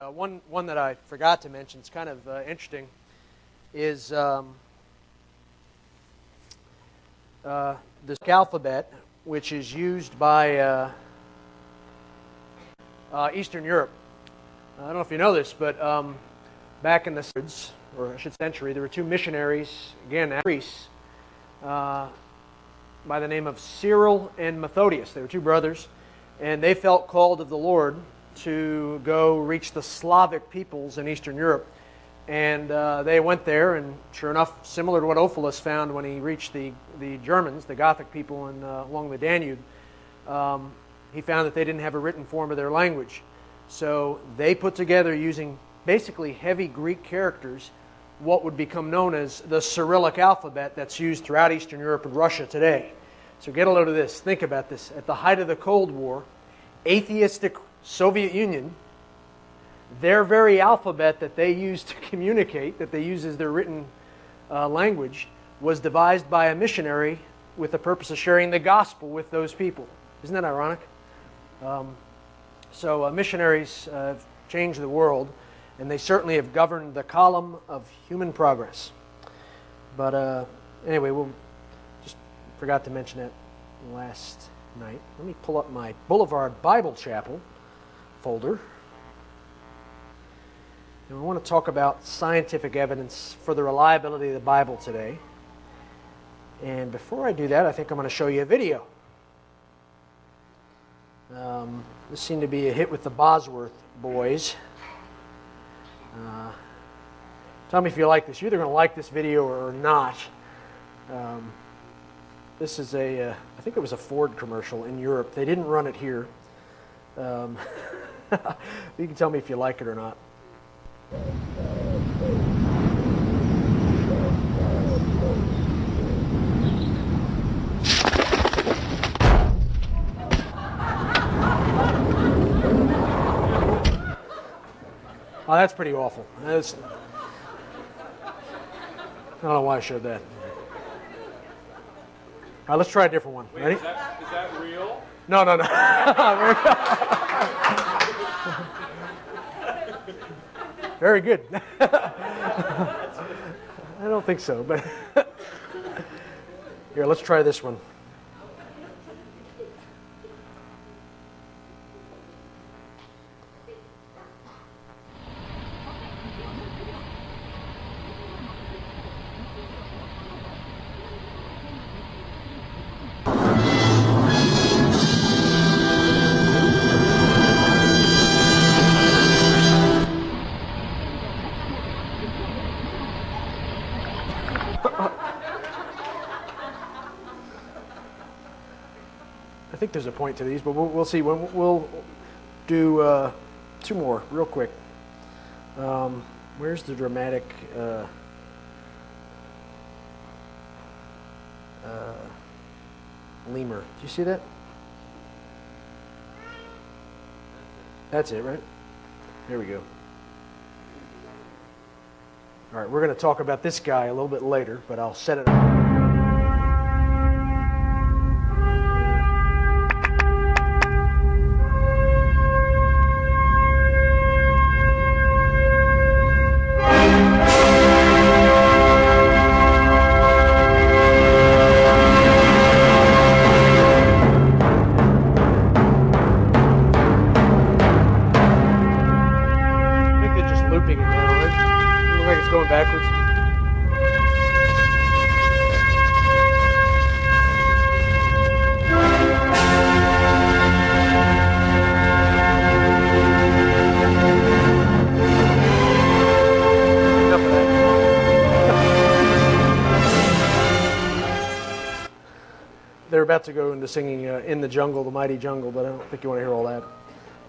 Uh, one, one that I forgot to mention, it's kind of uh, interesting, is um, uh, the alphabet, which is used by uh, uh, Eastern Europe. I don't know if you know this, but um, back in the or I should century, there were two missionaries, again, Greece, uh, by the name of Cyril and Methodius. They were two brothers, and they felt called of the Lord to go reach the Slavic peoples in Eastern Europe. And uh, they went there, and sure enough, similar to what Ulfilas found when he reached the, the Germans, the Gothic people in, uh, along the Danube, um, he found that they didn't have a written form of their language. So they put together, using basically heavy Greek characters, what would become known as the Cyrillic alphabet that's used throughout Eastern Europe and Russia today. So get a load of this. Think about this. At the height of the Cold War, atheistic Soviet Union, their very alphabet that they use to communicate, that they use as their written uh, language, was devised by a missionary with the purpose of sharing the gospel with those people. Isn't that ironic? Um, so, uh, missionaries uh, have changed the world, and they certainly have governed the column of human progress. But uh, anyway, we'll just forgot to mention it last night. Let me pull up my Boulevard Bible Chapel folder. And we want to talk about scientific evidence for the reliability of the Bible today. And before I do that, I think I'm going to show you a video. Um, this seemed to be a hit with the Bosworth boys. Uh, tell me if you like this. You're either going to like this video or not. Um, this is a, uh, I think it was a Ford commercial in Europe. They didn't run it here. Um, you can tell me if you like it or not. Oh, that's pretty awful. That's, I don't know why I showed that. All right, let's try a different one. Wait, Ready? Is that, is that real? No, no, no. Very good. I don't think so, but here, let's try this one. think there's a point to these, but we'll, we'll see. We'll, we'll do uh, two more real quick. Um, where's the dramatic? Uh, uh, lemur. Do you see that? That's it, right? There we go. All right, we're going to talk about this guy a little bit later, but I'll set it up. Singing uh, In the Jungle, the Mighty Jungle, but I don't think you want to hear all that.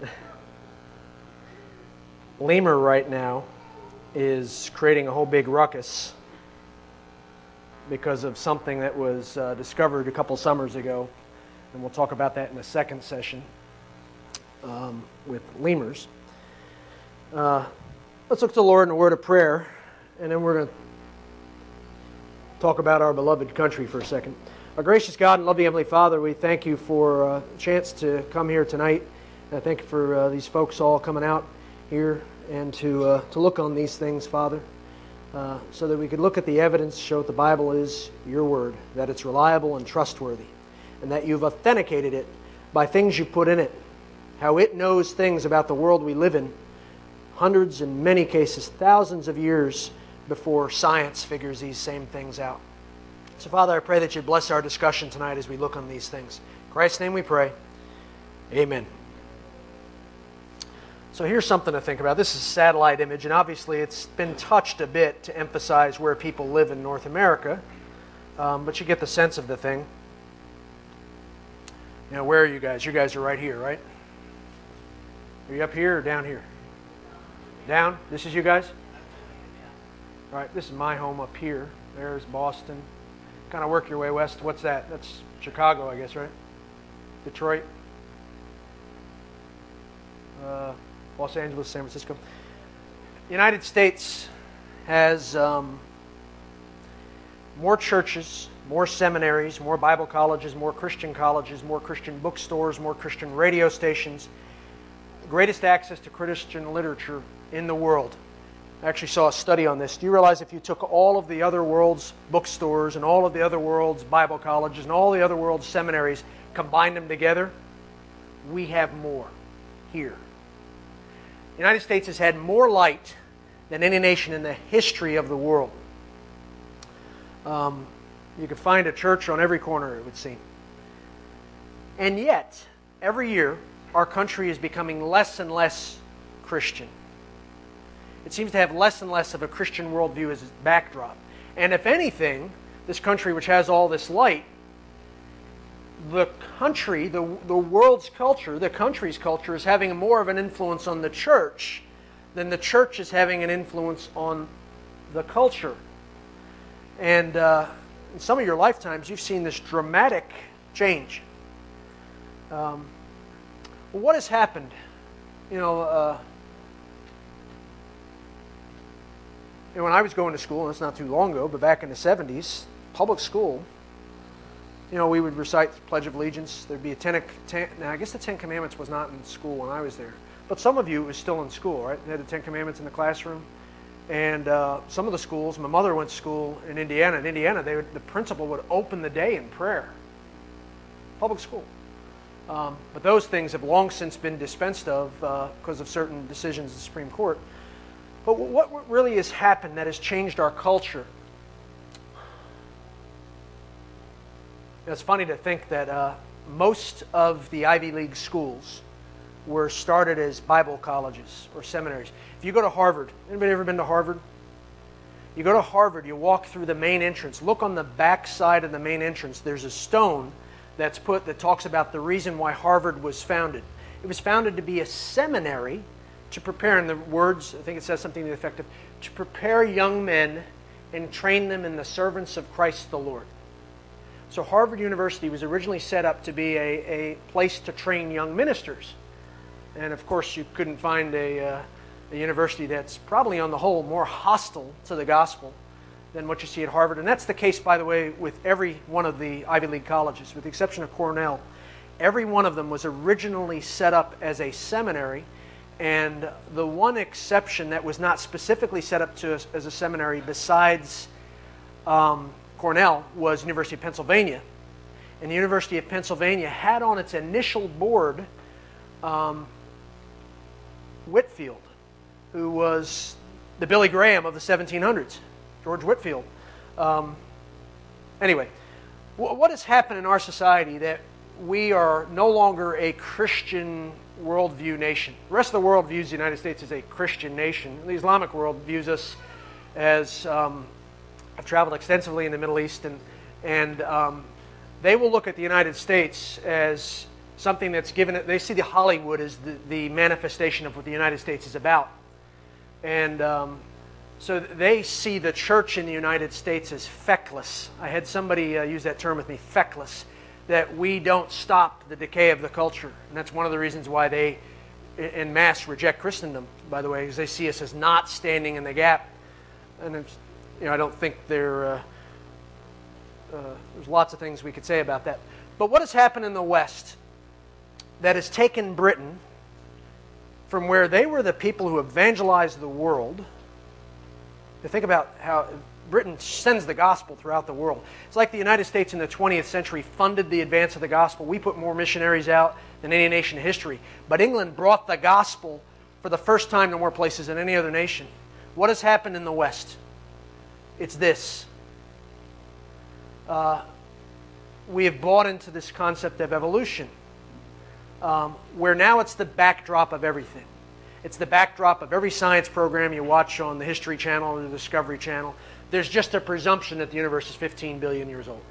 Lemur right now is creating a whole big ruckus because of something that was uh, discovered a couple summers ago. And we'll talk about that in the second session um, with lemurs. Uh, let's look to the Lord in a word of prayer, and then we're going to talk about our beloved country for a second. Our gracious God and loving Heavenly Father, we thank you for uh, a chance to come here tonight. And I thank you for uh, these folks all coming out here and to, uh, to look on these things, Father, uh, so that we could look at the evidence, show that the Bible is your word, that it's reliable and trustworthy, and that you've authenticated it by things you put in it, how it knows things about the world we live in, hundreds, in many cases, thousands of years before science figures these same things out. So, Father, I pray that you bless our discussion tonight as we look on these things. In Christ's name we pray. Amen. So here's something to think about. This is a satellite image, and obviously it's been touched a bit to emphasize where people live in North America, um, but you get the sense of the thing. You know, where are you guys? You guys are right here, right? Are you up here or down here? Down? This is you guys? All right, this is my home up here. There's Boston. Kind of work your way west. What's that? That's Chicago, I guess, right? Detroit. Uh, Los Angeles, San Francisco. The United States has um, more churches, more seminaries, more Bible colleges, more Christian colleges, more Christian bookstores, more Christian radio stations, greatest access to Christian literature in the world. I actually saw a study on this. Do you realize if you took all of the other world's bookstores and all of the other world's Bible colleges and all the other world's seminaries, combined them together, we have more here. The United States has had more light than any nation in the history of the world. Um, you could find a church on every corner, it would seem. And yet, every year, our country is becoming less and less Christian. It seems to have less and less of a Christian worldview as its backdrop. And if anything, this country, which has all this light, the country, the, the world's culture, the country's culture, is having more of an influence on the church than the church is having an influence on the culture. And uh, in some of your lifetimes, you've seen this dramatic change. Um, what has happened? You know, uh, when I was going to school, and it's not too long ago, but back in the 70s, public school you know, we would recite the Pledge of Allegiance. There'd be a ten, ten, now I guess the Ten Commandments was not in school when I was there, but some of you was still in school, right? They had the Ten Commandments in the classroom, and uh, some of the schools. My mother went to school in Indiana. In Indiana, they would, the principal would open the day in prayer. Public school. Um, but those things have long since been dispensed of because uh, of certain decisions of the Supreme Court. But what really has happened that has changed our culture It's funny to think that uh, most of the Ivy League schools were started as Bible colleges or seminaries. If you go to Harvard, anybody ever been to Harvard? You go to Harvard, you walk through the main entrance. Look on the back side of the main entrance. There's a stone that's put that talks about the reason why Harvard was founded. It was founded to be a seminary to prepare, in the words, I think it says something to the effect of, to prepare young men and train them in the servants of Christ the Lord. So, Harvard University was originally set up to be a, a place to train young ministers. And of course, you couldn't find a, uh, a university that's probably, on the whole, more hostile to the gospel than what you see at Harvard. And that's the case, by the way, with every one of the Ivy League colleges, with the exception of Cornell. Every one of them was originally set up as a seminary. And the one exception that was not specifically set up to, as a seminary, besides um, Cornell was University of Pennsylvania. And the University of Pennsylvania had on its initial board um, Whitefield, who was the Billy Graham of the 1700s, George Whitefield. Um, anyway, w- what has happened in our society that we are no longer a Christian worldview nation? The rest of the world views the United States as a Christian nation. The Islamic world views us as um, I've traveled extensively in the Middle East, and, and um, they will look at the United States as something that's given it, they see the Hollywood as the, the manifestation of what the United States is about. And um, so they see the church in the United States as feckless. I had somebody uh, use that term with me, feckless, that we don't stop the decay of the culture. And that's one of the reasons why they, in mass, reject Christendom, by the way, because they see us as not standing in the gap. And you know, I don't think there. Uh, uh, there's lots of things we could say about that. But what has happened in the West that has taken Britain from where they were the people who evangelized the world. To think about how Britain sends the gospel throughout the world. It's like the United States in the 20th century funded the advance of the gospel. We put more missionaries out than any nation in history. But England brought the gospel for the first time to more places than any other nation. What has happened in the West? It's this. Uh, we have bought into this concept of evolution, um, where now it's the backdrop of everything. It's the backdrop of every science program you watch on the History Channel or the Discovery Channel. There's just a presumption that the universe is 15 billion years old.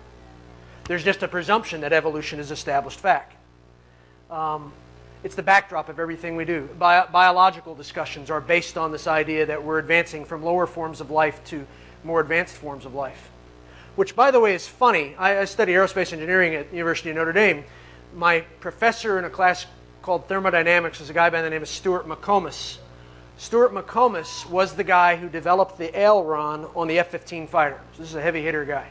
There's just a presumption that evolution is established fact. Um, it's the backdrop of everything we do. Bi- biological discussions are based on this idea that we're advancing from lower forms of life to more advanced forms of life. Which, by the way, is funny. I, I study aerospace engineering at the University of Notre Dame. My professor in a class called thermodynamics is a guy by the name of Stuart McComas. Stuart McComas was the guy who developed the aileron on the F 15 fighter. So this is a heavy hitter guy.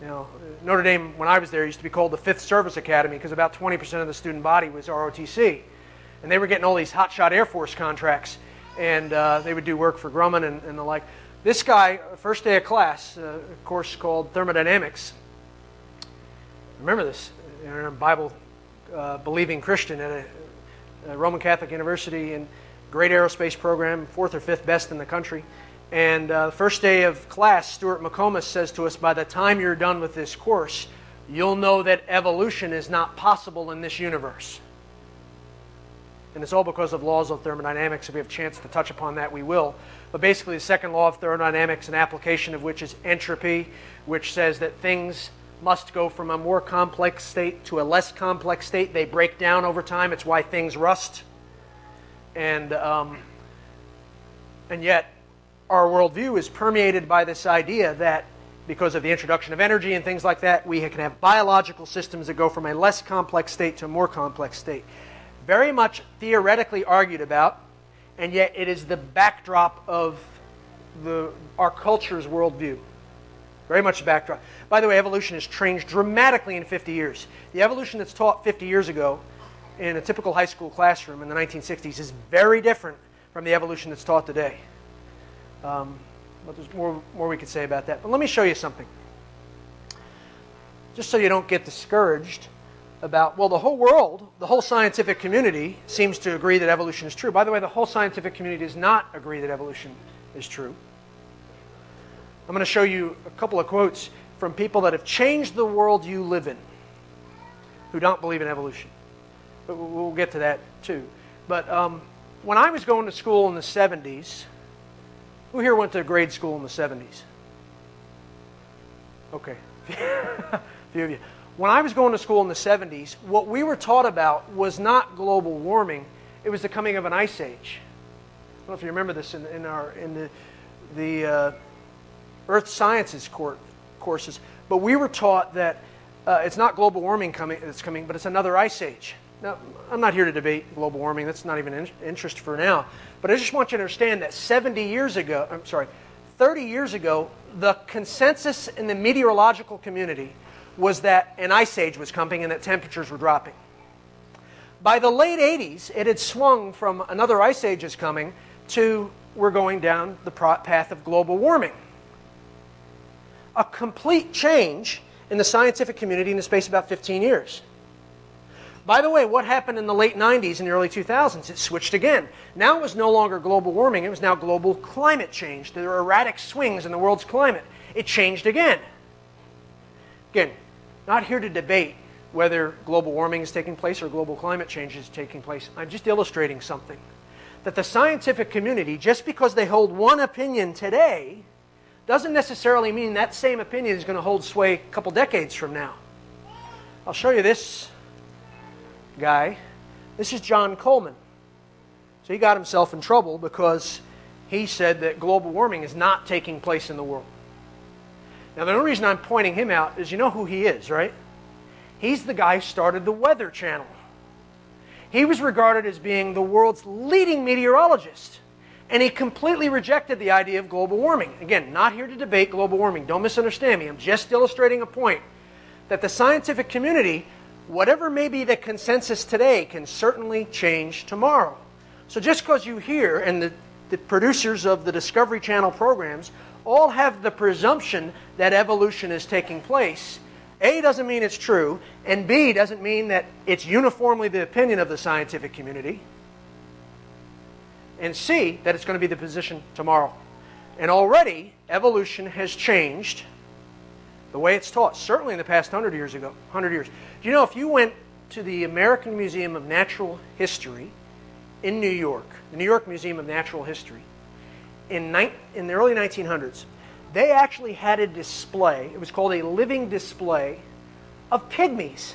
Know, Notre Dame, when I was there, used to be called the Fifth Service Academy because about 20% of the student body was ROTC. And they were getting all these hotshot Air Force contracts. And uh, they would do work for Grumman and, and, the like. This guy, first day of class, uh, a course called Thermodynamics. Remember this, Bible uh, believing Christian at a, a Roman Catholic university and great aerospace program, fourth or fifth best in the country. And uh, the first day of class, Stuart McComas says to us, by the time you're done with this course, you'll know that evolution is not possible in this universe. And it's all because of laws of thermodynamics. If we have a chance to touch upon that, we will. But basically, the second law of thermodynamics, an application of which is entropy, which says that things must go from a more complex state to a less complex state. They break down over time. It's why things rust. And, um, and yet, our worldview is permeated by this idea that because of the introduction of energy and things like that, we can have biological systems that go from a less complex state to a more complex state. Very much theoretically argued about, and yet it is the backdrop of the, our culture's worldview. Very much the backdrop. By the way, evolution has changed dramatically in 50 years. The evolution that's taught 50 years ago in a typical high school classroom in the 1960s is very different from the evolution that's taught today. Um, but there's more, more we could say about that. But let me show you something. Just so you don't get discouraged about, well, the whole world, the whole scientific community seems to agree that evolution is true. By the way, the whole scientific community does not agree that evolution is true. I'm going to show you a couple of quotes from people that have changed the world you live in who don't believe in evolution. We'll get to that too. But um, when I was going to school in the 70s, who here went to grade school in the 70s? Okay. a few of you. When I was going to school in the 70s, what we were taught about was not global warming, it was the coming of an ice age. I don't know if you remember this in, in, our, in the, the uh, Earth Sciences court, courses, but we were taught that uh, it's not global warming coming, that's coming, but it's another ice age. Now, I'm not here to debate global warming. That's not even in interest for now. But I just want you to understand that 70 years ago, I'm sorry, 30 years ago, the consensus in the meteorological community was that an ice age was coming and that temperatures were dropping. By the late 80s, it had swung from another ice age is coming to we're going down the path of global warming. A complete change in the scientific community in the space of about 15 years. By the way, what happened in the late 90s and early 2000s? It switched again. Now it was no longer global warming, it was now global climate change. There were erratic swings in the world's climate. It changed again. Again, not here to debate whether global warming is taking place or global climate change is taking place. I'm just illustrating something. That the scientific community, just because they hold one opinion today, doesn't necessarily mean that same opinion is going to hold sway a couple decades from now. I'll show you this guy. This is John Coleman. So he got himself in trouble because he said that global warming is not taking place in the world. Now, the only reason I'm pointing him out is you know who he is, right? He's the guy who started the Weather Channel. He was regarded as being the world's leading meteorologist. And he completely rejected the idea of global warming. Again, not here to debate global warming. Don't misunderstand me. I'm just illustrating a point that the scientific community whatever may be the consensus today can certainly change tomorrow. So just because you hear, and the, the producers of the Discovery Channel programs all have the presumption that evolution is taking place, A doesn't mean it's true, and B doesn't mean that it's uniformly the opinion of the scientific community, and C, that it's going to be the position tomorrow. And already, evolution has changed the way it's taught, certainly in the past 100 years ago, 100 years. Do you know if you went to the American Museum of Natural History in New York, the New York Museum of Natural History, in, ni- in the early 1900s, they actually had a display, it was called a living display, of pygmies.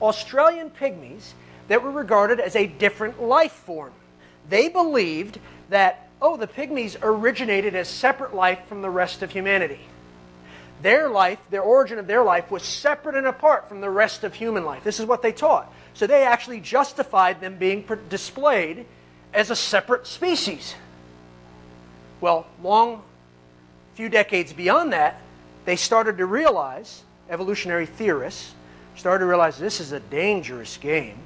Australian pygmies that were regarded as a different life form. They believed that, oh, the pygmies originated as separate life from the rest of humanity. Their life, their origin of their life, was separate and apart from the rest of human life. This is what they taught. So they actually justified them being displayed as a separate species. Well, long few decades beyond that, they started to realize, evolutionary theorists started to realize this is a dangerous game.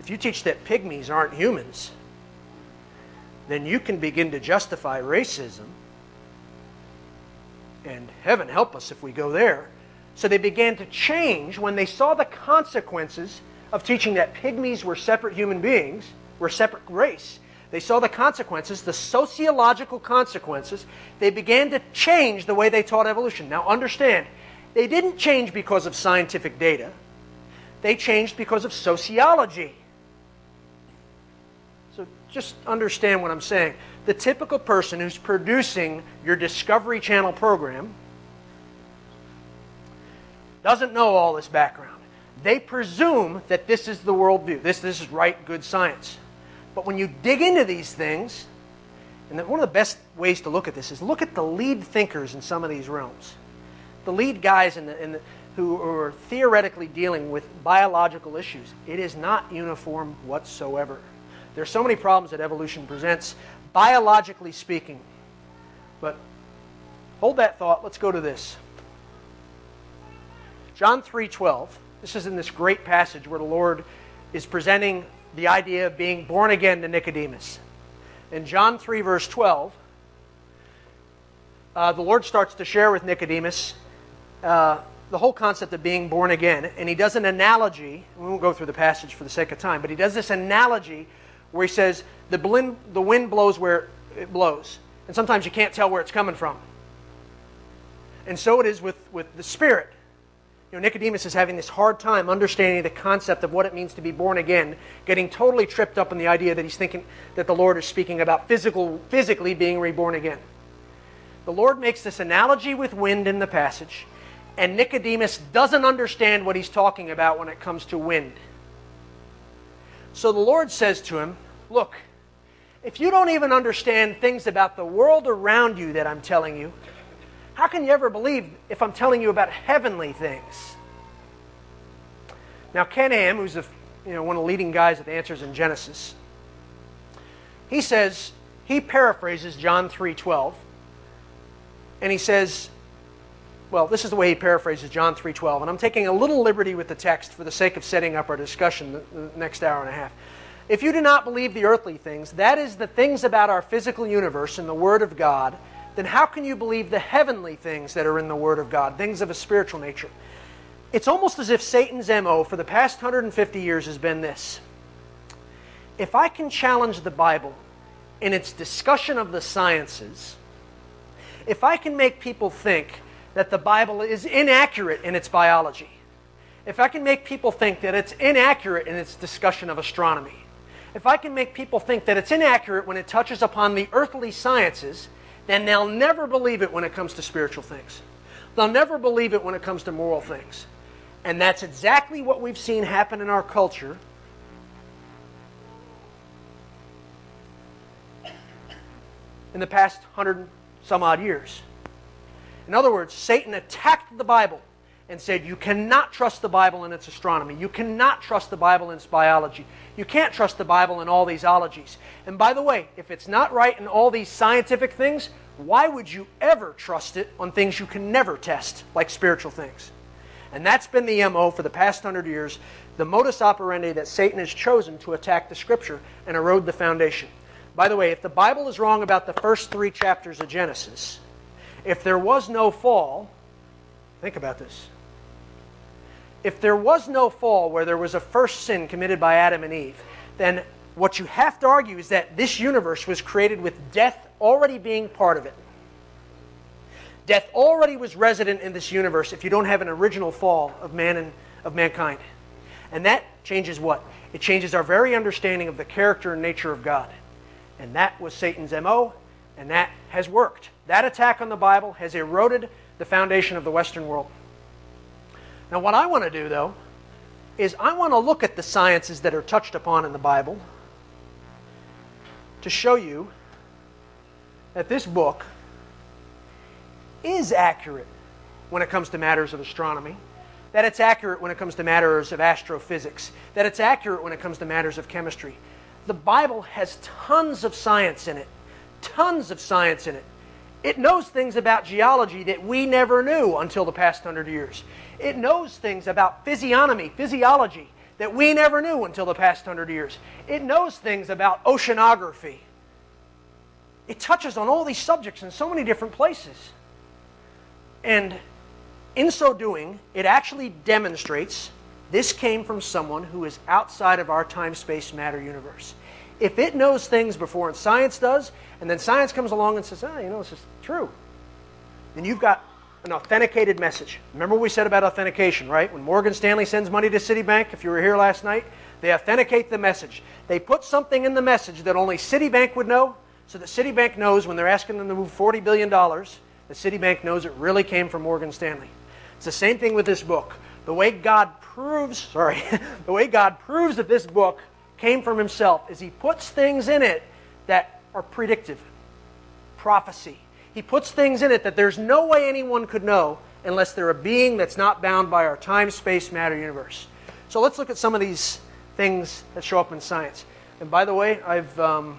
If you teach that pygmies aren't humans, then you can begin to justify racism. And heaven help us if we go there. So they began to change when they saw the consequences of teaching that pygmies were separate human beings, were a separate race. They saw the consequences, the sociological consequences. They began to change the way they taught evolution. Now, understand, they didn't change because of scientific data, they changed because of sociology. So, just understand what I'm saying. The typical person who's producing your Discovery Channel program doesn't know all this background. They presume that this is the worldview. This, this is right, good science. But when you dig into these things, and one of the best ways to look at this is look at the lead thinkers in some of these realms. The lead guys in the, in the, who are theoretically dealing with biological issues. It is not uniform whatsoever. There are so many problems that evolution presents, biologically speaking. But hold that thought. Let's go to this. John 3:12. This is in this great passage where the Lord is presenting the idea of being born again to Nicodemus. In John 3 verse 12, uh, the Lord starts to share with Nicodemus uh, the whole concept of being born again, and he does an analogy. We won't go through the passage for the sake of time, but he does this analogy where he says the the wind blows where it blows, and sometimes you can't tell where it's coming from. And so it is with, with the Spirit. You know, Nicodemus is having this hard time understanding the concept of what it means to be born again, getting totally tripped up in the idea that he's thinking that the Lord is speaking about physical, physically being reborn again. The Lord makes this analogy with wind in the passage, and Nicodemus doesn't understand what he's talking about when it comes to wind. So the Lord says to him, Look, if you don't even understand things about the world around you that I'm telling you, how can you ever believe if I'm telling you about heavenly things? Now, Ken Ham, who's a, you know, one of the leading guys at answers in Genesis, he says, he paraphrases John 3.12, and he says, well, this is the way he paraphrases John 3.12, and I'm taking a little liberty with the text for the sake of setting up our discussion the, next hour and a half. If you do not believe the earthly things, that is the things about our physical universe and the Word of God, then how can you believe the heavenly things that are in the Word of God, things of a spiritual nature? It's almost as if Satan's MO for the past 150 years has been this. If I can challenge the Bible in its discussion of the sciences, if I can make people think that the Bible is inaccurate in its biology, if I can make people think that it's inaccurate in its discussion of astronomy, if I can make people think that it's inaccurate when it touches upon the earthly sciences, then they'll never believe it when it comes to spiritual things. They'll never believe it when it comes to moral things. And that's exactly what we've seen happen in our culture. In the past hundred some odd years. In other words, Satan attacked the Bible and said, You cannot trust the Bible in its astronomy. You cannot trust the Bible in its biology. You can't trust the Bible in all these ologies. And by the way, if it's not right in all these scientific things, why would you ever trust it on things you can never test, like spiritual things? And that's been the MO for the past hundred years, the modus operandi that Satan has chosen to attack the Scripture and erode the foundation. By the way, if the Bible is wrong about the first three chapters of Genesis, if there was no fall, think about this. If there was no fall where there was a first sin committed by Adam and Eve, then what you have to argue is that this universe was created with death already being part of it. Death already was resident in this universe if you don't have an original fall of man and of mankind. And that changes what? It changes our very understanding of the character and nature of God. And that was Satan's MO, and that has worked. That attack on the Bible has eroded the foundation of the Western world. Now, what I want to do, though, is I want to look at the sciences that are touched upon in the Bible to show you that this book is accurate when it comes to matters of astronomy, that it's accurate when it comes to matters of astrophysics, that it's accurate when it comes to matters of chemistry. The Bible has tons of science in it, tons of science in it. It knows things about geology that we never knew until the past hundred years. It knows things about physiognomy, physiology, that we never knew until the past hundred years. It knows things about oceanography. It touches on all these subjects in so many different places. And in so doing, it actually demonstrates this came from someone who is outside of our time space matter universe. If it knows things before and science does, and then science comes along and says, oh, you know, this is true, then you've got an authenticated message. Remember what we said about authentication, right? When Morgan Stanley sends money to Citibank, if you were here last night, they authenticate the message. They put something in the message that only Citibank would know, so that Citibank knows when they're asking them to move $40 billion, the Citibank knows it really came from Morgan Stanley. It's the same thing with this book. The way God proves, sorry, the way God proves that this book came from himself is he puts things in it that are predictive, prophecy. He puts things in it that there's no way anyone could know unless they're a being that's not bound by our time, space, matter universe. So let's look at some of these things that show up in science. And by the way, I've um,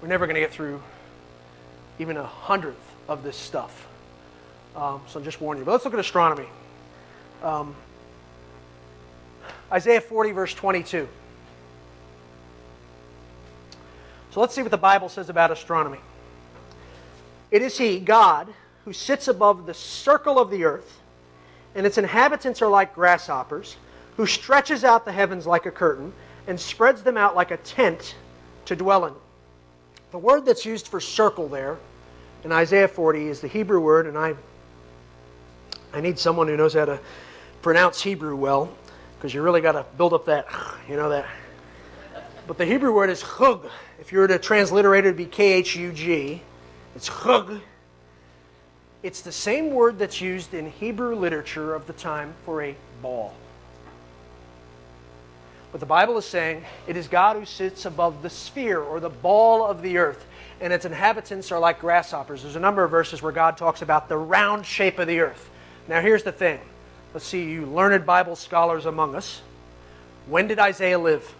we're never going to get through even a hundredth of this stuff. Um, so I'm just warning you. But let's look at astronomy. Um, Isaiah 40, verse 22. So let's see what the Bible says about astronomy. It is He, God, who sits above the circle of the earth, and its inhabitants are like grasshoppers, who stretches out the heavens like a curtain and spreads them out like a tent to dwell in. The word that's used for circle there in Isaiah 40 is the Hebrew word, and I, I need someone who knows how to pronounce Hebrew well, because you really got to build up that, you know, that. But the Hebrew word is chug. If you were to transliterate it, would be K H U G. It's chug. It's the same word that's used in Hebrew literature of the time for a ball. But the Bible is saying it is God who sits above the sphere or the ball of the earth, and its inhabitants are like grasshoppers. There's a number of verses where God talks about the round shape of the earth. Now, here's the thing. Let's see, you learned Bible scholars among us. When did Isaiah live?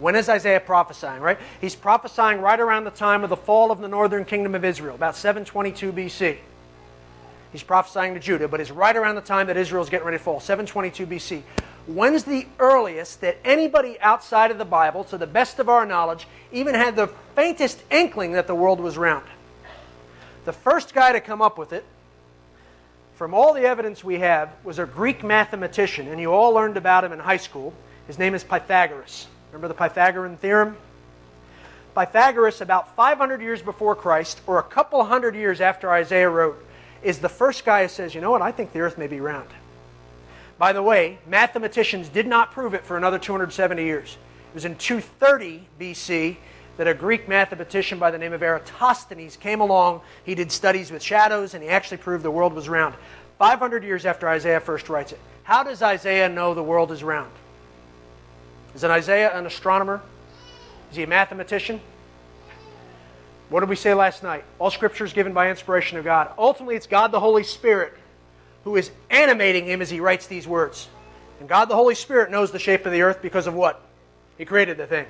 When is Isaiah prophesying, right? He's prophesying right around the time of the fall of the northern kingdom of Israel, about 722 BC. He's prophesying to Judah, but it's right around the time that Israel's getting ready to fall, 722 BC. When's the earliest that anybody outside of the Bible, to the best of our knowledge, even had the faintest inkling that the world was round? The first guy to come up with it, from all the evidence we have, was a Greek mathematician, and you all learned about him in high school. His name is Pythagoras. Remember the Pythagorean theorem? Pythagoras, about 500 years before Christ, or a couple hundred years after Isaiah wrote, is the first guy who says, you know what, I think the earth may be round. By the way, mathematicians did not prove it for another 270 years. It was in 230 BC that a Greek mathematician by the name of Eratosthenes came along. He did studies with shadows and he actually proved the world was round. 500 years after Isaiah first writes it. How does Isaiah know the world is round? Is an Isaiah an astronomer? Is he a mathematician? What did we say last night? All scripture is given by inspiration of God. Ultimately, it's God the Holy Spirit who is animating him as he writes these words. And God the Holy Spirit knows the shape of the earth because of what? He created the thing.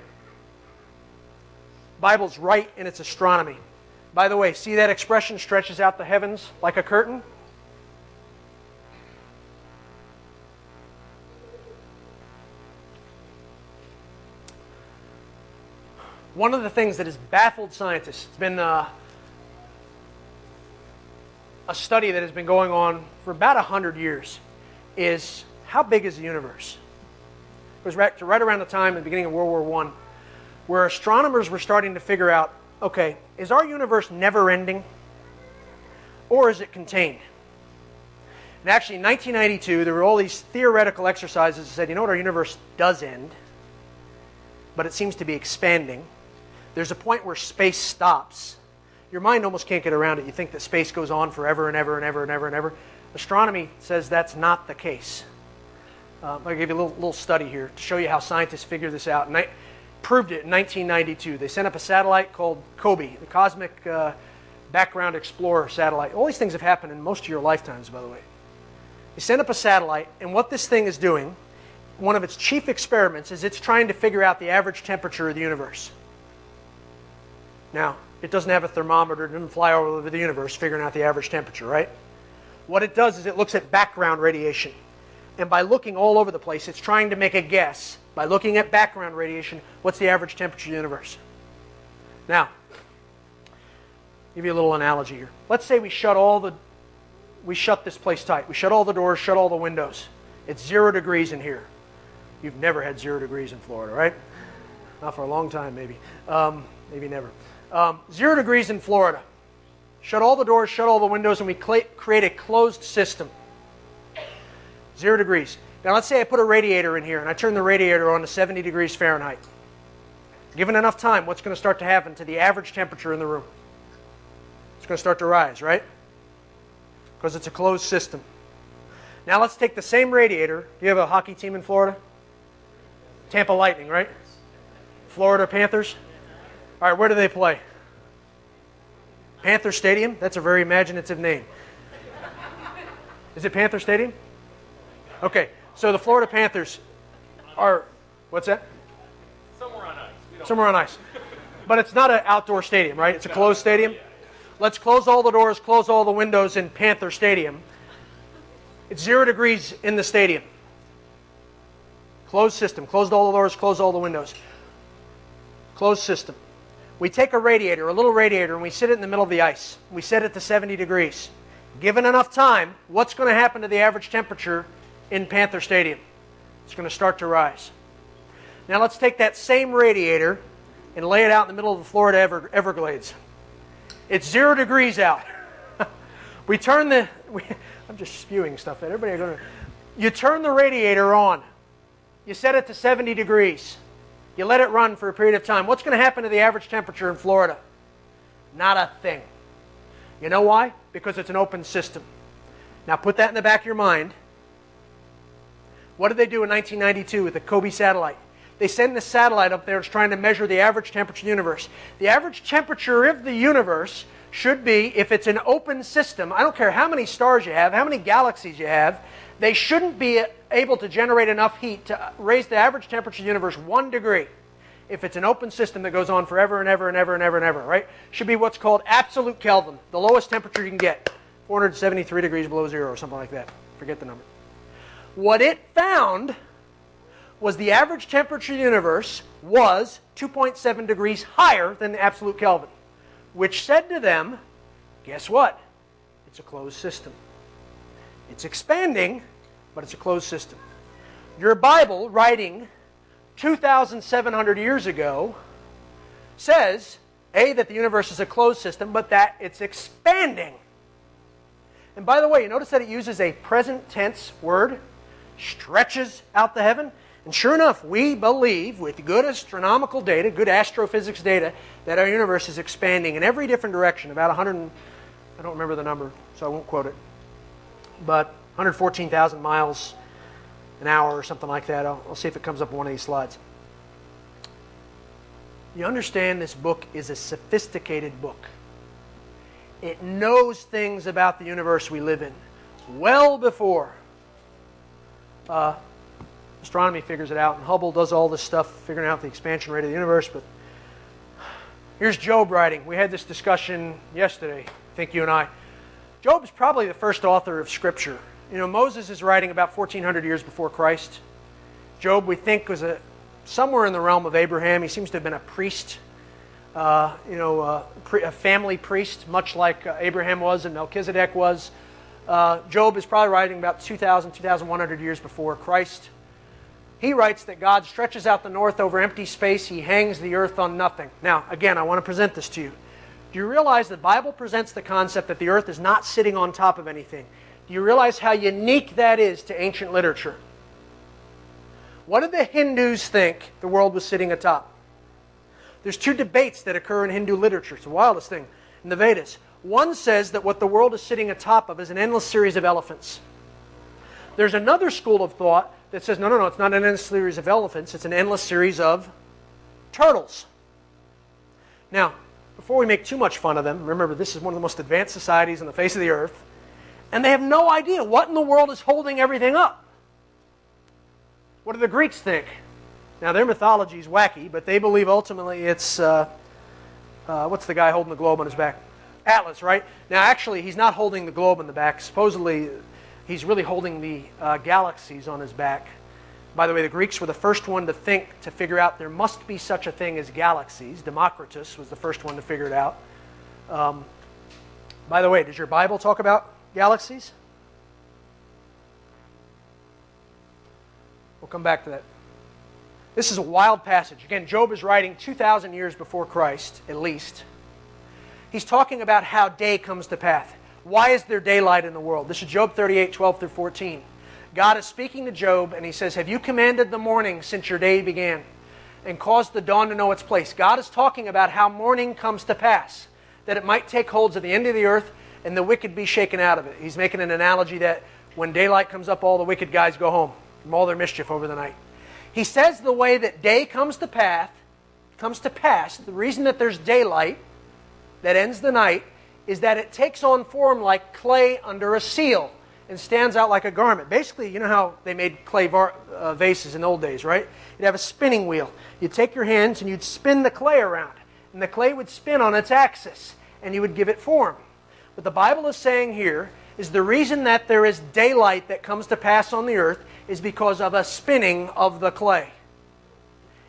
Bible's right in its astronomy. By the way, see that expression stretches out the heavens like a curtain? One of the things that has baffled scientists, it's been uh, a study that has been going on for about 100 years, is how big is the universe? It was right, right around the time, the beginning of World War I where astronomers were starting to figure out okay, is our universe never ending? Or is it contained? And actually, in 1992, there were all these theoretical exercises that said, you know what, our universe does end, but it seems to be expanding. There's a point where space stops. Your mind almost can't get around it. You think that space goes on forever and ever and ever and ever and ever. Astronomy says that's not the case. Uh, I'll give you a little, little study here to show you how scientists figure this out. And I proved it in 1992. They sent up a satellite called COBE, the Cosmic uh, Background Explorer satellite. All these things have happened in most of your lifetimes, by the way. They sent up a satellite, and what this thing is doing, one of its chief experiments, is it's trying to figure out the average temperature of the universe. Now, it doesn't have a thermometer, it doesn't fly all over the universe figuring out the average temperature, right? What it does is it looks at background radiation. And by looking all over the place, it's trying to make a guess. By looking at background radiation, what's the average temperature of the universe? Now, give you a little analogy here. Let's say we shut all the we shut this place tight. We shut all the doors, shut all the windows. It's zero degrees in here. You've never had zero degrees in Florida, right? Not for a long time, maybe. Um, maybe never. Um, zero degrees in Florida. Shut all the doors, shut all the windows, and we create a closed system. Zero degrees. Now, let's say I put a radiator in here and I turn the radiator on to 70 degrees Fahrenheit. Given enough time, what's going to start to happen to the average temperature in the room? It's going to start to rise, right? because it's a closed system. Now let's take the same radiator. Do you have a hockey team in Florida? Tampa Lightning, right? Florida Panthers? All right, where do they play? Panther Stadium? That's a very imaginative name. Is it Panther Stadium? Okay, so the Florida Panthers are, what's that? Somewhere on ice. Somewhere on ice. But it's not an outdoor stadium, right? It's a closed stadium? Let's close all the doors, close all the windows in Panther Stadium. It's zero degrees in the stadium. Closed system. Closed all the doors, closed all the windows. Closed system. We take a radiator, a little radiator, and we sit it in the middle of the ice. We set it to 70 degrees. Given enough time, what's going to happen to the average temperature in Panther Stadium? It's going to start to rise. Now let's take that same radiator and lay it out in the middle of the Florida Ever- Everglades. It's zero degrees out. we turn the. We, I'm just spewing stuff at everybody. Going to, you turn the radiator on. You set it to 70 degrees. You let it run for a period of time. What's going to happen to the average temperature in Florida? Not a thing. You know why? Because it's an open system. Now put that in the back of your mind. What did they do in 1992 with the COBE satellite? They send the satellite up there. It's trying to measure the average temperature of the universe. The average temperature of the universe should be, if it's an open system, I don't care how many stars you have, how many galaxies you have, they shouldn't be able to generate enough heat to raise the average temperature of the universe one degree. If it's an open system that goes on forever and ever and ever and ever and ever, right? Should be what's called absolute Kelvin, the lowest temperature you can get, 473 degrees below zero or something like that. Forget the number. What it found was the average temperature of the universe was 2.7 degrees higher than the absolute Kelvin, which said to them, guess what? It's a closed system. It's expanding, but it's a closed system. Your Bible, writing 2,700 years ago, says A, that the universe is a closed system, but that it's expanding. And by the way, you notice that it uses a present tense word, stretches out the heaven. And sure enough, we believe with good astronomical data, good astrophysics data, that our universe is expanding in every different direction. About 100, I don't remember the number, so I won't quote it, but 114,000 miles an hour or something like that. I'll, I'll see if it comes up on one of these slides. You understand this book is a sophisticated book. It knows things about the universe we live in well before uh, astronomy figures it out, and Hubble does all this stuff figuring out the expansion rate of the universe. But here's Job writing. We had this discussion yesterday, I think you and I. Job is probably the first author of Scripture. You know, Moses is writing about 1400 years before Christ. Job, we think, was a, somewhere in the realm of Abraham. He seems to have been a priest uh, you know, uh, a family priest, much like uh, Abraham was and Melchizedek was. Uh, Job is probably writing about 2,000, 2,100 years before Christ. He writes that God stretches out the north over empty space, He hangs the earth on nothing. Now, again, I want to present this to you. Do you realize the Bible presents the concept that the earth is not sitting on top of anything? Do you realize how unique that is to ancient literature? What did the Hindus think the world was sitting atop? There's two debates that occur in Hindu literature. It's the wildest thing in the Vedas. One says that what the world is sitting atop of is an endless series of elephants. There's another school of thought that says, no, no, no, it's not an endless series of elephants, it's an endless series of turtles. Now, before we make too much fun of them, remember this is one of the most advanced societies on the face of the earth, and they have no idea what in the world is holding everything up. What do the Greeks think? Now, their mythology is wacky, but they believe ultimately it's uh, uh, what's the guy holding the globe on his back? Atlas, right? Now, actually, he's not holding the globe on the back. Supposedly, he's really holding the uh, galaxies on his back. By the way, the Greeks were the first one to think, to figure out there must be such a thing as galaxies. Democritus was the first one to figure it out. Um, by the way, does your Bible talk about galaxies? We'll come back to that. This is a wild passage. Again, Job is writing 2,000 years before Christ, at least. He's talking about how day comes to pass. Why is there daylight in the world? This is Job 38, 12 through 14. God is speaking to Job, and he says, Have you commanded the morning since your day began, and caused the dawn to know its place? God is talking about how morning comes to pass, that it might take hold of the end of the earth, and the wicked be shaken out of it. He's making an analogy that when daylight comes up, all the wicked guys go home from all their mischief over the night. He says the way that day comes to pass, comes to pass, the reason that there's daylight that ends the night is that it takes on form like clay under a seal and stands out like a garment. Basically, you know how they made clay var- uh, vases in old days, right? You'd have a spinning wheel. You'd take your hands and you'd spin the clay around, and the clay would spin on its axis, and you would give it form. What the Bible is saying here is the reason that there is daylight that comes to pass on the earth is because of a spinning of the clay.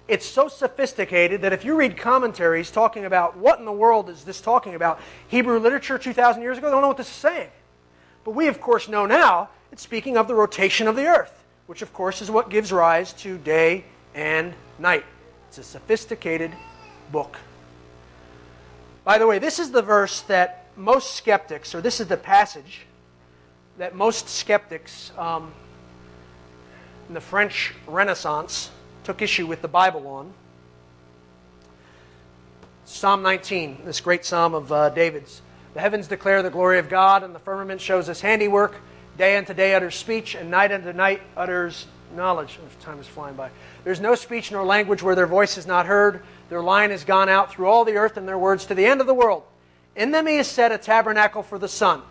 It's so sophisticated that if you read commentaries talking about what in the world is this talking about, Hebrew literature 2,000 years ago, they don't know what this is saying. But we, of course, know now it's speaking of the rotation of the earth, which, of course, is what gives rise to day and night. It's a sophisticated book. By the way, this is the verse that most skeptics, or this is the passage that most skeptics um, in the French Renaissance took issue with the Bible on. Psalm 19, this great psalm of uh, David's. The heavens declare the glory of God, and the firmament shows his handiwork. Day unto day utters speech, and night unto night utters knowledge. Time is flying by. There's no speech nor language where their voice is not heard. Their line has gone out through all the earth, and their words to the end of the world. In them he has set a tabernacle for the sun.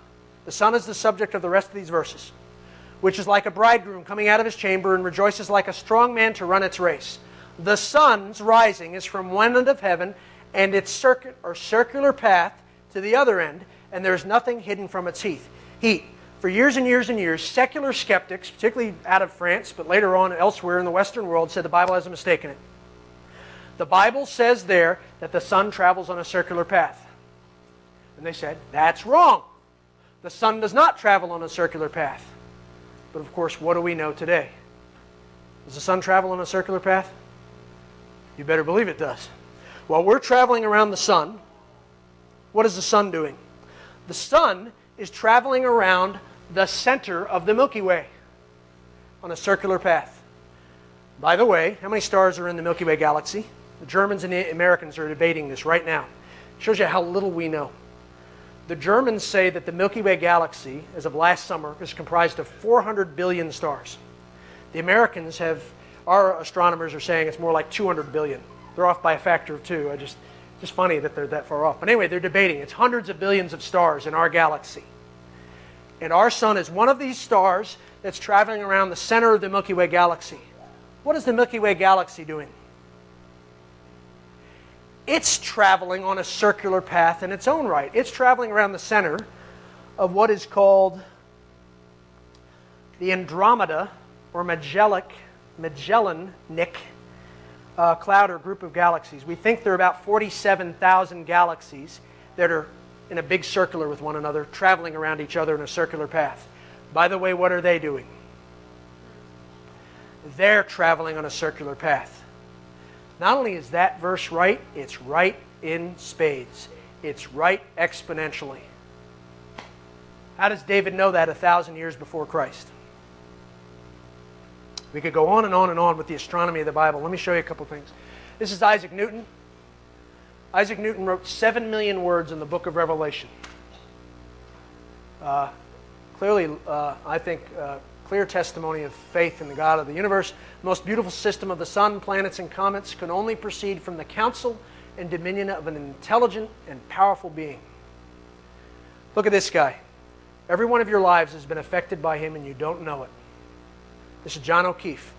The sun is the subject of the rest of these verses which is like a bridegroom coming out of his chamber and rejoices like a strong man to run its race. The sun's rising is from one end of heaven and its circuit or circular path to the other end, and there is nothing hidden from its heat. Heat. For years and years and years, secular skeptics, particularly out of France, but later on elsewhere in the Western world, said the Bible has a mistake in it. The Bible says there that the sun travels on a circular path. And they said, that's wrong. The sun does not travel on a circular path. But of course, what do we know today? Does the sun travel on a circular path? You better believe it does. While we're traveling around the sun, what is the sun doing? The sun is traveling around the center of the Milky Way on a circular path. By the way, how many stars are in the Milky Way galaxy? The Germans and the Americans are debating this right now. It shows you how little we know. The Germans say that the Milky Way galaxy, as of last summer, is comprised of 400 billion stars. The Americans have, our astronomers are saying it's more like 200 billion. They're off by a factor of two. I just, just funny that they're that far off. But anyway, they're debating. It's hundreds of billions of stars in our galaxy. And our sun is one of these stars that's traveling around the center of the Milky Way galaxy. What is the Milky Way galaxy doing? It's traveling on a circular path in its own right. It's traveling around the center of what is called the Andromeda or Magellanic, uh, cloud or group of galaxies. We think there are about 47,000 galaxies that are in a big circular with one another, traveling around each other in a circular path. By the way, what are they doing? They're traveling on a circular path. Not only is that verse right, it's right in spades, it's right exponentially. How does David know that a thousand years before Christ? We could go on and on and on with the astronomy of the Bible. Let me show you a couple things. This is Isaac Newton. Isaac Newton wrote 7 million words in the book of Revelation. Uh, clearly, uh, I think, uh, clear testimony of faith in the God of the universe. The most beautiful system of the sun, planets, and comets can only proceed from the counsel and dominion of an intelligent and powerful being. Look at this guy. Every one of your lives has been affected by him, and you don't know it. This is John O'Keefe.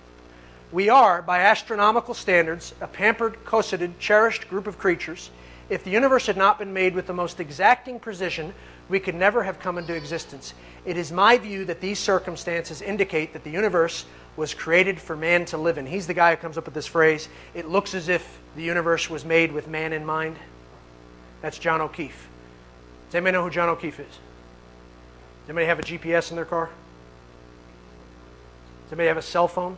We are, by astronomical standards, a pampered, cosseted, cherished group of creatures. If the universe had not been made with the most exacting precision, we could never have come into existence. It is my view that these circumstances indicate that the universe was created for man to live in. He's the guy who comes up with this phrase it looks as if the universe was made with man in mind. That's John O'Keefe. Does anybody know who John O'Keefe is? Does anybody have a GPS in their car? Does anybody have a cell phone?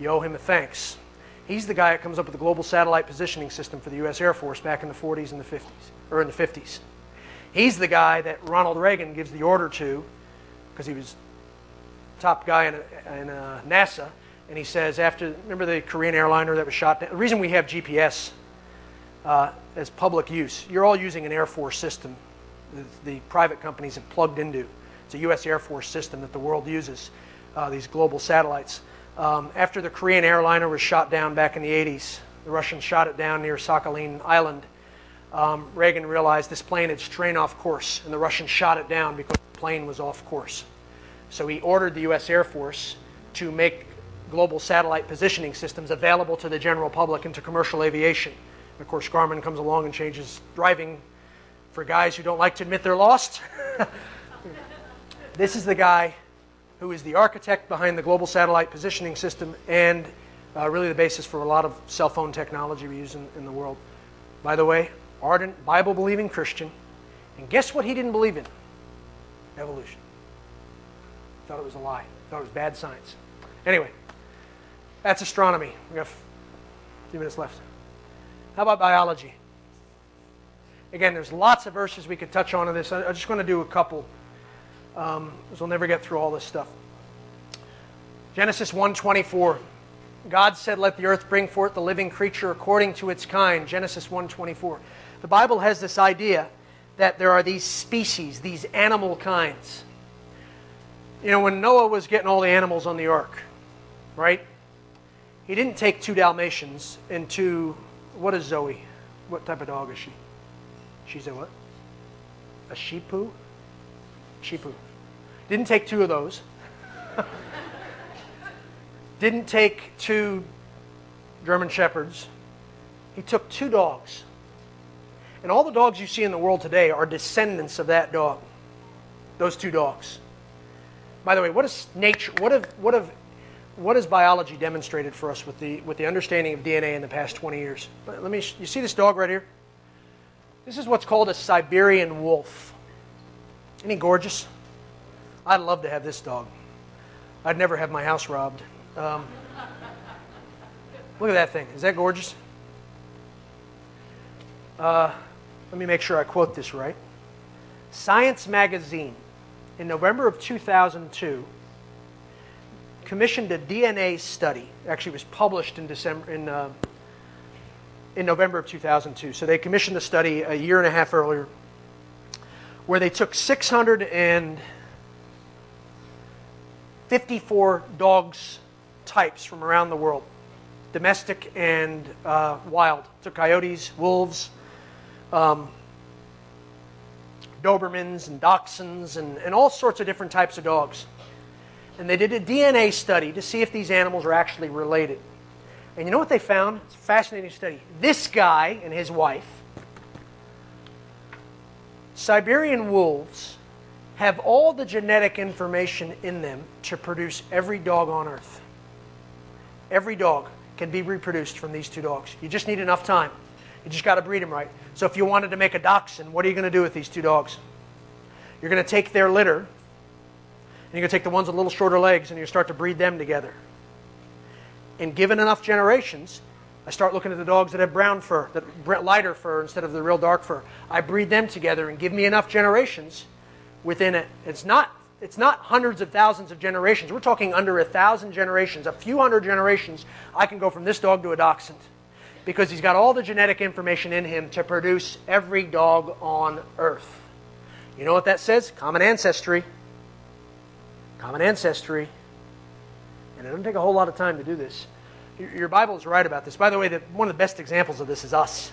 You owe him a thanks. He's the guy that comes up with the global satellite positioning system for the U.S. Air Force back in the 40s and the 50s, or in the 50s. He's the guy that Ronald Reagan gives the order to, because he was top guy in, in uh, NASA, and he says after remember the Korean airliner that was shot down. The reason we have GPS uh, as public use, you're all using an Air Force system. The, the, private companies have plugged into. It's a U.S. Air Force system that the world uses. Uh, these global satellites. Um, after the Korean airliner was shot down back in the 80s, the Russians shot it down near Sakhalin Island. Um, Reagan realized this plane had strayed off course, and the Russians shot it down because the plane was off course. So he ordered the U.S. Air Force to make global satellite positioning systems available to the general public and to commercial aviation. Of course, Garmin comes along and changes driving for guys who don't like to admit they're lost. this is the guy who is the architect behind the global satellite positioning system and uh, really the basis for a lot of cell phone technology we use in, in the world. By the way, ardent Bible believing Christian. And guess what he didn't believe in? Evolution. Thought it was a lie. Thought it was bad science. Anyway, that's astronomy. We have a few minutes left. How about biology? Again, there's lots of verses we could touch on in this. I'm just going to do a couple um, because we'll never get through all this stuff. Genesis 1:24. God said, "Let the earth bring forth the living creature according to its kind." Genesis 1:24. The Bible has this idea that there are these species, these animal kinds. You know, when Noah was getting all the animals on the ark, right? He didn't take two Dalmatians and two. What is Zoe? What type of dog is she? She's a what? A Shih Tzu? Shipu. Didn't take two of those. Didn't take two German Shepherds. He took two dogs. And all the dogs you see in the world today are descendants of that dog. Those two dogs. By the way, what is nature what have what have what has biology demonstrated for us with the with the understanding of DNA in the past 20 years? Let me you see this dog right here? This is what's called a Siberian wolf. Isn't he gorgeous? I'd love to have this dog. I'd never have my house robbed. Um, look at that thing. Is that gorgeous? Uh, let me make sure I quote this right. Science Magazine, in November of 2002, commissioned a DNA study. Actually, it was published in December in uh, in November of 2002. So they commissioned the study a year and a half earlier where they took 654 dogs types from around the world, domestic and uh, wild. So coyotes, wolves, um, Dobermans and Dachshunds, and, and all sorts of different types of dogs. And they did a DNA study to see if these animals are actually related. And you know what they found? It's a fascinating study. This guy and his wife Siberian wolves have all the genetic information in them to produce every dog on earth. Every dog. can be reproduced from these two dogs. You just need enough time. You just got to breed them right. So if you wanted to make a dachshund, what are you going to do with these two dogs? You're going to take their litter, and you're going to take the ones with a little shorter legs, and you start to breed them together. And given enough generations, I start looking at the dogs that have brown fur, that lighter fur instead of the real dark fur. I breed them together and give me enough generations within it. It's not it's not hundreds of thousands of generations. We're talking under a thousand generations, a few hundred generations. I can go from this dog to a dachshund because he's got all the genetic information in him to produce every dog on earth. You know what that says? Common ancestry. Common ancestry. And it doesn't take a whole lot of time to do this. Your Bible is right about this. By the way, one of the best examples of this is us.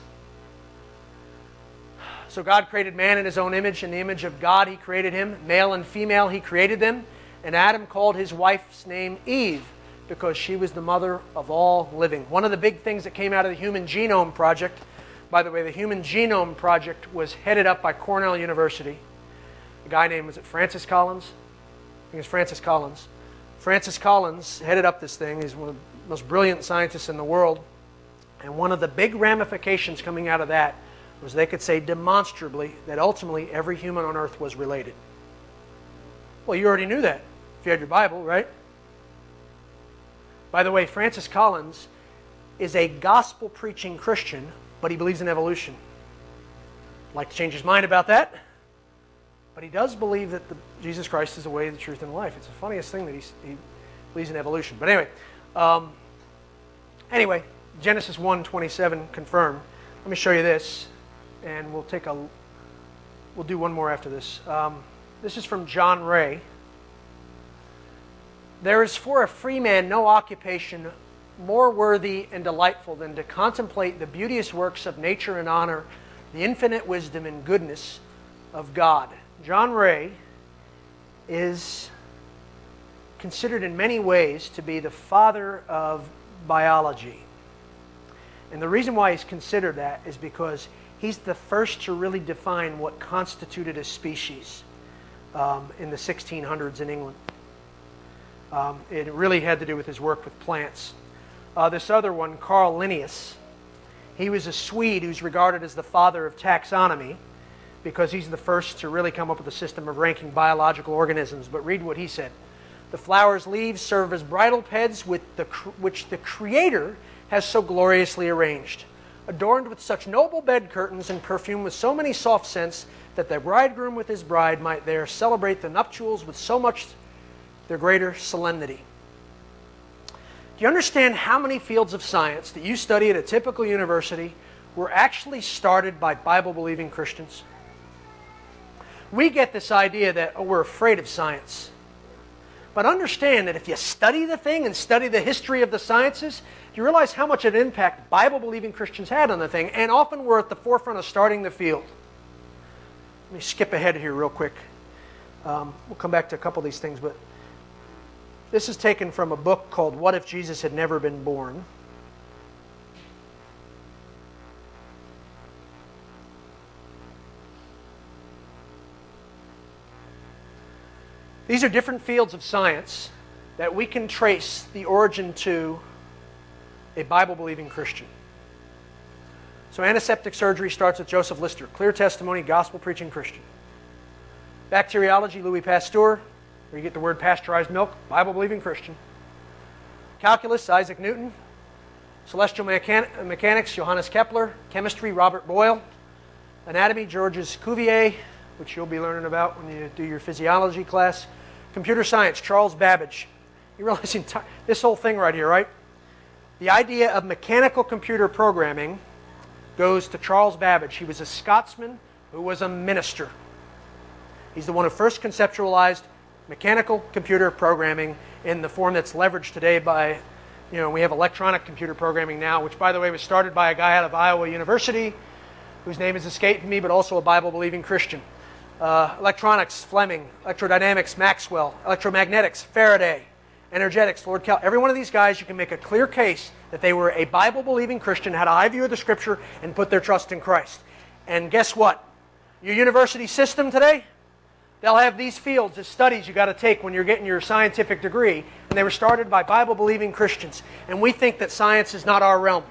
So God created man in his own image. In the image of God, he created him. Male and female, he created them. And Adam called his wife's name Eve because she was the mother of all living. One of the big things that came out of the Human Genome Project, by the way, the Human Genome Project was headed up by Cornell University. A guy named, was it Francis Collins? I think it's Francis Collins. Francis Collins headed up this thing. He's one of the most brilliant scientists in the world. And one of the big ramifications coming out of that was they could say demonstrably that ultimately every human on earth was related. Well, you already knew that if you had your Bible, right? By the way, Francis Collins is a gospel preaching Christian, but he believes in evolution. I'd like to change his mind about that. But he does believe that the, Jesus Christ is the way, the truth, and the life. It's the funniest thing that he believes in evolution. But anyway, um, anyway, Genesis 1:27 confirmed. Let me show you this and we'll take a we'll do one more after this. Um, this is from John Ray. There is for a free man no occupation more worthy and delightful than to contemplate the beauteous works of nature and honor the infinite wisdom and goodness of God. John Ray is considered in many ways to be the father of biology. And the reason why he's considered that is because he's the first to really define what constituted a species um, in the 1600s in England. Um, it really had to do with his work with plants. Uh, this other one, Carl Linnaeus, he was a Swede who's regarded as the father of taxonomy because he's the first to really come up with a system of ranking biological organisms. But read what he said. The flower's leaves serve as bridal beds with the, which the Creator has so gloriously arranged adorned with such noble bed curtains and perfumed with so many soft scents that the bridegroom with his bride might there celebrate the nuptials with so much their greater solemnity. Do you understand how many fields of science that you study at a typical university were actually started by Bible believing Christians? We get this idea that oh, we're afraid of science. But understand that if you study the thing and study the history of the sciences, you realize how much of an impact Bible believing Christians had on the thing, and often were at the forefront of starting the field. Let me skip ahead here, real quick. Um, we'll come back to a couple of these things, but this is taken from a book called What If Jesus Had Never Been Born? These are different fields of science that we can trace the origin to a Bible believing Christian. So, antiseptic surgery starts with Joseph Lister, clear testimony, gospel preaching Christian. Bacteriology, Louis Pasteur, where you get the word pasteurized milk, Bible believing Christian. Calculus, Isaac Newton. Celestial mechan- mechanics, Johannes Kepler. Chemistry, Robert Boyle. Anatomy, Georges Cuvier, which you'll be learning about when you do your physiology class. Computer science, Charles Babbage. You realize this whole thing right here, right? The idea of mechanical computer programming goes to Charles Babbage. He was a Scotsman who was a minister. He's the one who first conceptualized mechanical computer programming in the form that's leveraged today by, you know, we have electronic computer programming now, which, by the way, was started by a guy out of Iowa University whose name has escaped me, but also a Bible believing Christian. Uh, electronics, Fleming. Electrodynamics, Maxwell. Electromagnetics, Faraday energetics, Lord Cal, every one of these guys, you can make a clear case that they were a Bible believing Christian, had a high view of the Scripture, and put their trust in Christ. And guess what? Your university system today, They'll have these fields as studies you got to take when you're getting your scientific degree, and they were started by Bible believing Christians. And we think that science is not our realm.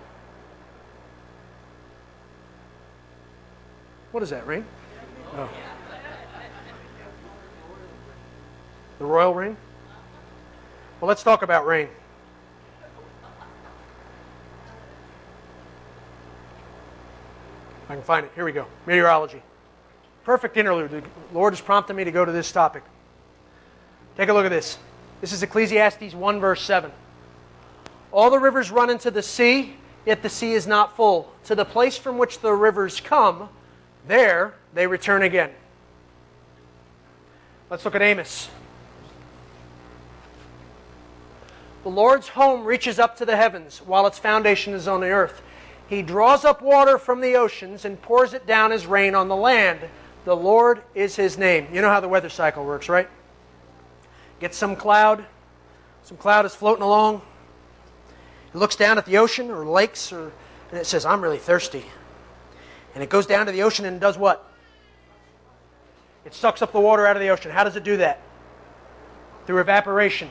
What is that, ring? Oh. The royal ring? Well, let's talk about rain. I can find it. Here we go. Meteorology. Perfect interlude. The Lord has prompted me to go to this topic. Take a look at this. This is Ecclesiastes 1, verse 7. All the rivers run into the sea, yet the sea is not full. To the place from which the rivers come, there they return again. Let's look at Amos. The Lord's home reaches up to the heavens, while its foundation is on the earth. He draws up water from the oceans and pours it down as rain on the land. The Lord is his name. You know how the weather cycle works, right? Get some cloud, some cloud is floating along. It looks down at the ocean or lakes, or, and it says, I'm really thirsty. And it goes down to the ocean and does what? It sucks up the water out of the ocean. How does it do that? Through evaporation.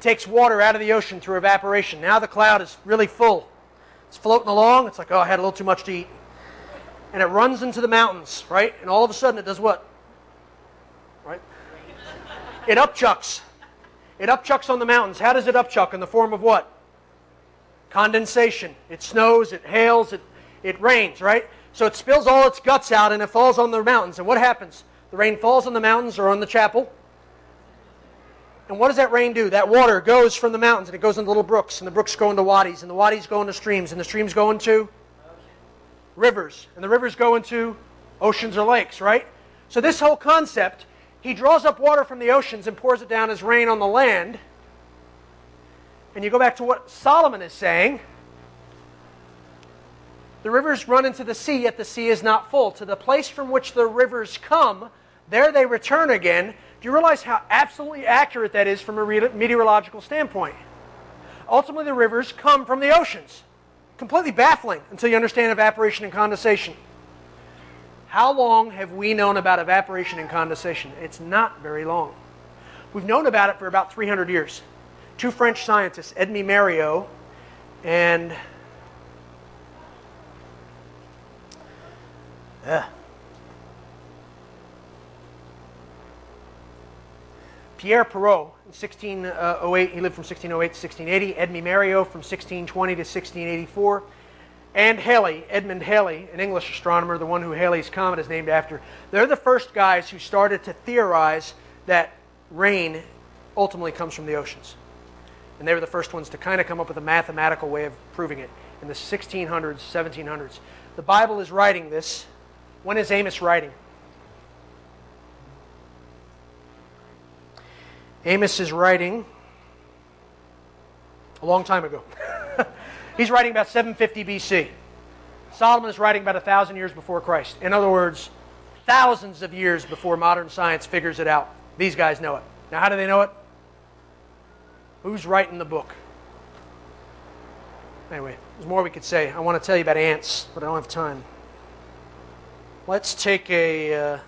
It takes water out of the ocean through evaporation. Now the cloud is really full. It's floating along. It's like, oh, I had a little too much to eat. And it runs into the mountains, right? And all of a sudden it does what? Right? It upchucks. It upchucks on the mountains. How does it upchuck? In the form of what? Condensation. It snows, it hails, it, it rains, right? So it spills all its guts out and it falls on the mountains. And what happens? The rain falls on the mountains or on the chapel. And what does that rain do? That water goes from the mountains and it goes into little brooks, and the brooks go into wadis, and the wadis go into streams, and the streams go into rivers, and the rivers go into oceans or lakes, right? So, this whole concept, he draws up water from the oceans and pours it down as rain on the land. And you go back to what Solomon is saying the rivers run into the sea, yet the sea is not full. To the place from which the rivers come, there they return again. Do you realize how absolutely accurate that is from a meteorological standpoint? Ultimately, the rivers come from the oceans. Completely baffling until you understand evaporation and condensation. How long have we known about evaporation and condensation? It's not very long. We've known about it for about 300 years. Two French scientists, Edmond Mariotte and uh, Pierre Perrault in 1608, he lived from 1608 to 1680. Edmond Mariotte from 1620 to 1684. And Halley, Edmund Halley, an English astronomer, the one who Halley's Comet is named after. They're the first guys who started to theorize that rain ultimately comes from the oceans. And they were the first ones to kind of come up with a mathematical way of proving it in the 1600s, 1700s. The Bible is writing this. When is Amos writing? Amos is writing a long time ago. He's writing about 750 BC. Solomon is writing about a thousand years before Christ. In other words, thousands of years before modern science figures it out. These guys know it. Now, how do they know it? Who's writing the book? Anyway, there's more we could say. I want to tell you about ants, but I don't have time. Let's take a uh,